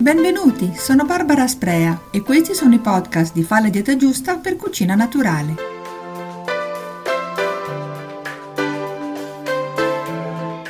Benvenuti, sono Barbara Sprea e questi sono i podcast di Fa la dieta giusta per cucina naturale.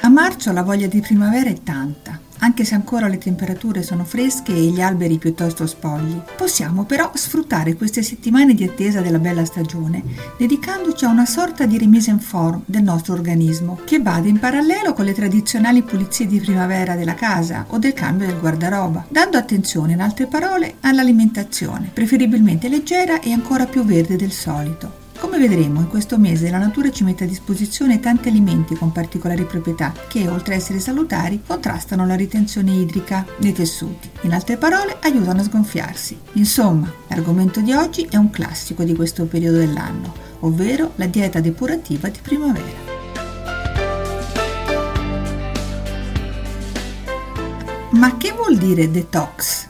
A marzo la voglia di primavera è tanta anche se ancora le temperature sono fresche e gli alberi piuttosto spogli. Possiamo però sfruttare queste settimane di attesa della bella stagione, dedicandoci a una sorta di remise in forme del nostro organismo, che vada in parallelo con le tradizionali pulizie di primavera della casa o del cambio del guardaroba, dando attenzione, in altre parole, all'alimentazione, preferibilmente leggera e ancora più verde del solito. Come vedremo, in questo mese la natura ci mette a disposizione tanti alimenti con particolari proprietà che, oltre ad essere salutari, contrastano la ritenzione idrica nei tessuti. In altre parole, aiutano a sgonfiarsi. Insomma, l'argomento di oggi è un classico di questo periodo dell'anno, ovvero la dieta depurativa di primavera. Ma che vuol dire detox?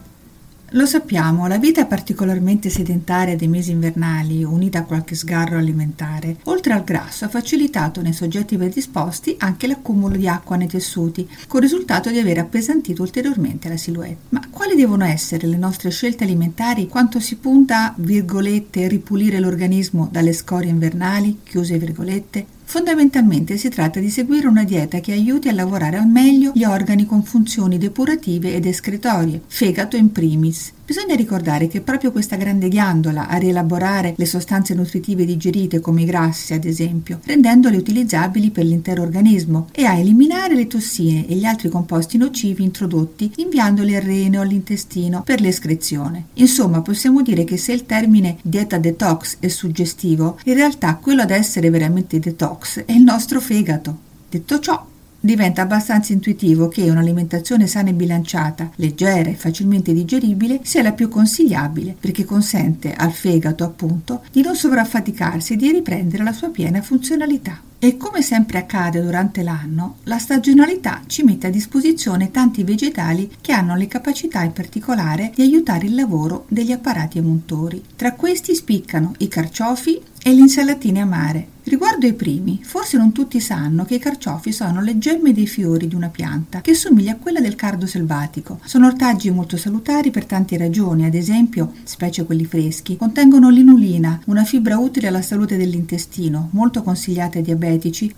Lo sappiamo, la vita particolarmente sedentaria dei mesi invernali, unita a qualche sgarro alimentare, oltre al grasso ha facilitato nei soggetti predisposti anche l'accumulo di acqua nei tessuti, con il risultato di aver appesantito ulteriormente la silhouette. Ma quali devono essere le nostre scelte alimentari quanto si punta, virgolette, ripulire l'organismo dalle scorie invernali, chiuse virgolette? Fondamentalmente si tratta di seguire una dieta che aiuti a lavorare al meglio gli organi con funzioni depurative ed escretorie, fegato in primis, Bisogna ricordare che proprio questa grande ghiandola a rielaborare le sostanze nutritive digerite come i grassi, ad esempio, rendendole utilizzabili per l'intero organismo e a eliminare le tossine e gli altri composti nocivi introdotti inviandoli al rene o all'intestino per l'escrezione. Insomma, possiamo dire che se il termine dieta detox è suggestivo, in realtà quello ad essere veramente detox è il nostro fegato. Detto ciò, Diventa abbastanza intuitivo che un'alimentazione sana e bilanciata, leggera e facilmente digeribile sia la più consigliabile perché consente al fegato, appunto, di non sovraffaticarsi e di riprendere la sua piena funzionalità. E come sempre accade durante l'anno, la stagionalità ci mette a disposizione tanti vegetali che hanno le capacità in particolare di aiutare il lavoro degli apparati emuntori. Tra questi spiccano i carciofi e le insalatine amare. Riguardo ai primi, forse non tutti sanno che i carciofi sono le gemme dei fiori di una pianta che somiglia a quella del cardo selvatico. Sono ortaggi molto salutari per tante ragioni, ad esempio, specie quelli freschi, contengono l'inulina, una fibra utile alla salute dell'intestino, molto consigliata ai diabetici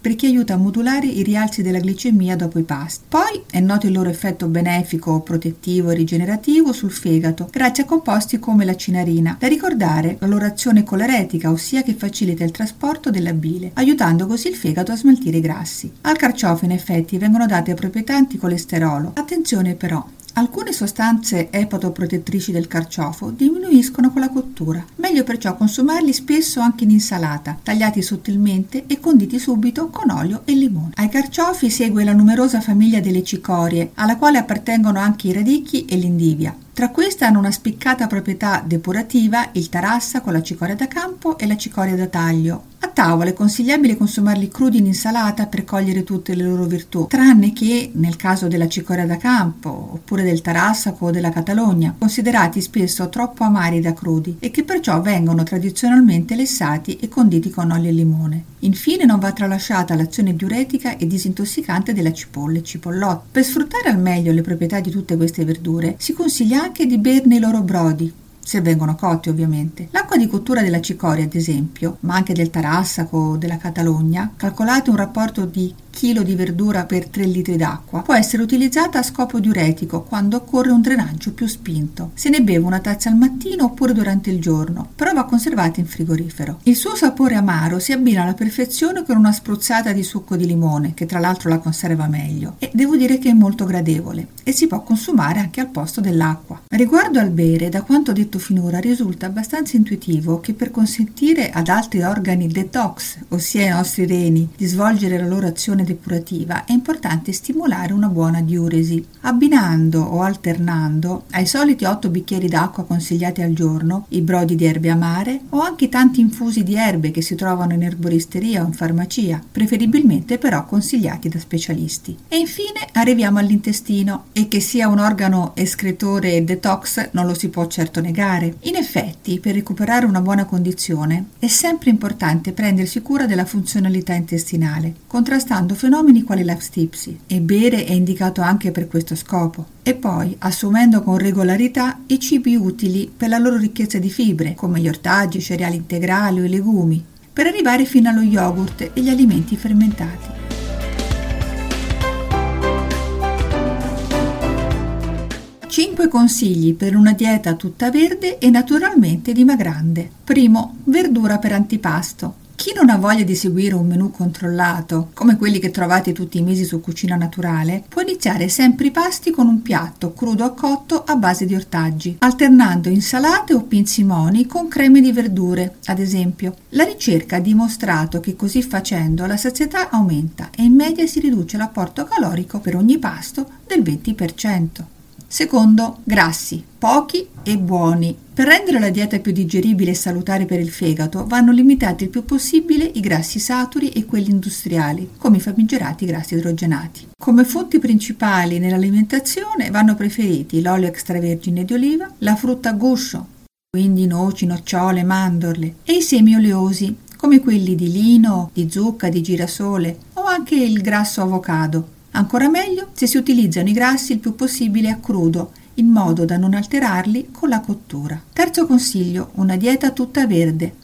perché aiuta a modulare i rialzi della glicemia dopo i pasti. Poi è noto il loro effetto benefico, protettivo e rigenerativo sul fegato, grazie a composti come la cinarina. Da ricordare la loro azione coleretica, ossia che facilita il trasporto della bile, aiutando così il fegato a smaltire i grassi. Al carciofo in effetti vengono date proprietà anticolesterolo. Attenzione però, Alcune sostanze epatoprotettrici del carciofo diminuiscono con la cottura, meglio perciò consumarli spesso anche in insalata, tagliati sottilmente e conditi subito con olio e limone. Ai carciofi segue la numerosa famiglia delle cicorie, alla quale appartengono anche i radicchi e l'indivia. Tra queste hanno una spiccata proprietà depurativa il tarassa con la cicoria da campo e la cicoria da taglio, a tavola è consigliabile consumarli crudi in insalata per cogliere tutte le loro virtù, tranne che nel caso della cicoria da campo oppure del tarassaco o della catalogna, considerati spesso troppo amari da crudi e che perciò vengono tradizionalmente lessati e conditi con olio e limone. Infine non va tralasciata l'azione diuretica e disintossicante della cipolla e cipollotto. Per sfruttare al meglio le proprietà di tutte queste verdure si consiglia anche di berne i loro brodi, se vengono cotti ovviamente. L'acqua di cottura della cicoria, ad esempio, ma anche del tarassaco o della Catalogna, calcolate un rapporto di chilo di verdura per 3 litri d'acqua. Può essere utilizzata a scopo diuretico quando occorre un drenaggio più spinto. Se ne beve una tazza al mattino oppure durante il giorno, però va conservata in frigorifero. Il suo sapore amaro si abbina alla perfezione con una spruzzata di succo di limone, che tra l'altro la conserva meglio, e devo dire che è molto gradevole e si può consumare anche al posto dell'acqua. Riguardo al bere, da quanto detto finora, risulta abbastanza intuitivo che per consentire ad altri organi detox, ossia ai nostri reni, di svolgere la loro azione azione depurativa è importante stimolare una buona diuresi. Abbinando o alternando ai soliti 8 bicchieri d'acqua consigliati al giorno i brodi di erbe amare o anche tanti infusi di erbe che si trovano in erboristeria o in farmacia, preferibilmente però consigliati da specialisti. E infine arriviamo all'intestino e che sia un organo escretore e detox non lo si può certo negare. In effetti, per recuperare una buona condizione è sempre importante prendersi cura della funzionalità intestinale, contrastando fenomeni quali la stipsi e bere è indicato anche per questo scopo. E poi, assumendo con regolarità i cibi utili per la loro ricchezza di fibre, come gli ortaggi, i cereali integrali o i legumi, per arrivare fino allo yogurt e gli alimenti fermentati. 5 consigli per una dieta tutta verde e naturalmente dimagrante. Primo, verdura per antipasto. Chi non ha voglia di seguire un menù controllato, come quelli che trovate tutti i mesi su Cucina Naturale, può iniziare sempre i pasti con un piatto crudo a cotto a base di ortaggi, alternando insalate o pinzimoni con creme di verdure, ad esempio. La ricerca ha dimostrato che così facendo la sazietà aumenta e in media si riduce l'apporto calorico per ogni pasto del 20%. Secondo, grassi, pochi e buoni. Per rendere la dieta più digeribile e salutare per il fegato vanno limitati il più possibile i grassi saturi e quelli industriali, come i famigerati grassi idrogenati. Come fonti principali nell'alimentazione vanno preferiti l'olio extravergine di oliva, la frutta a guscio, quindi noci, nocciole, mandorle, e i semi oleosi, come quelli di lino, di zucca, di girasole o anche il grasso avocado. Ancora meglio se si utilizzano i grassi il più possibile a crudo, in modo da non alterarli con la cottura. Terzo consiglio, una dieta tutta verde.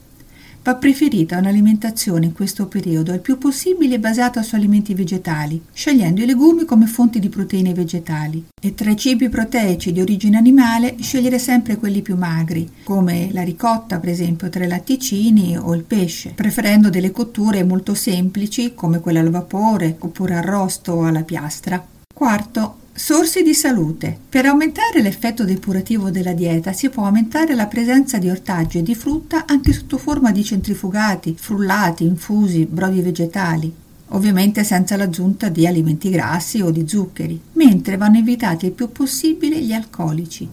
Va preferita un'alimentazione in questo periodo il più possibile basata su alimenti vegetali, scegliendo i legumi come fonti di proteine vegetali. E tra i cibi proteici di origine animale scegliere sempre quelli più magri, come la ricotta per esempio tra i latticini o il pesce, preferendo delle cotture molto semplici come quella al vapore oppure arrosto alla piastra. Quarto, Sorsi di salute. Per aumentare l'effetto depurativo della dieta si può aumentare la presenza di ortaggi e di frutta anche sotto forma di centrifugati, frullati, infusi, brodi vegetali ovviamente senza l'aggiunta di alimenti grassi o di zuccheri, mentre vanno evitati il più possibile gli alcolici,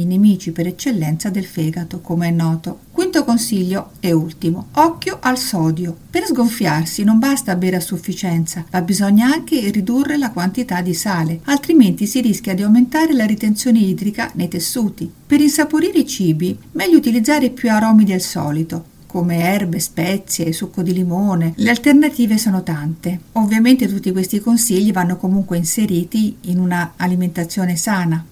i nemici per eccellenza del fegato, come è noto. Quinto consiglio e ultimo, occhio al sodio. Per sgonfiarsi non basta bere a sufficienza, ma bisogna anche ridurre la quantità di sale, altrimenti si rischia di aumentare la ritenzione idrica nei tessuti. Per insaporire i cibi, meglio utilizzare più aromi del solito, come erbe, spezie, succo di limone. Le alternative sono tante. Ovviamente tutti questi consigli vanno comunque inseriti in una alimentazione sana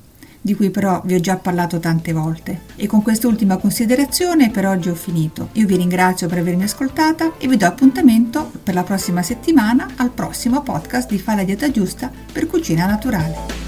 di cui però vi ho già parlato tante volte. E con quest'ultima considerazione per oggi ho finito. Io vi ringrazio per avermi ascoltata e vi do appuntamento per la prossima settimana al prossimo podcast di Fa la dieta giusta per cucina naturale.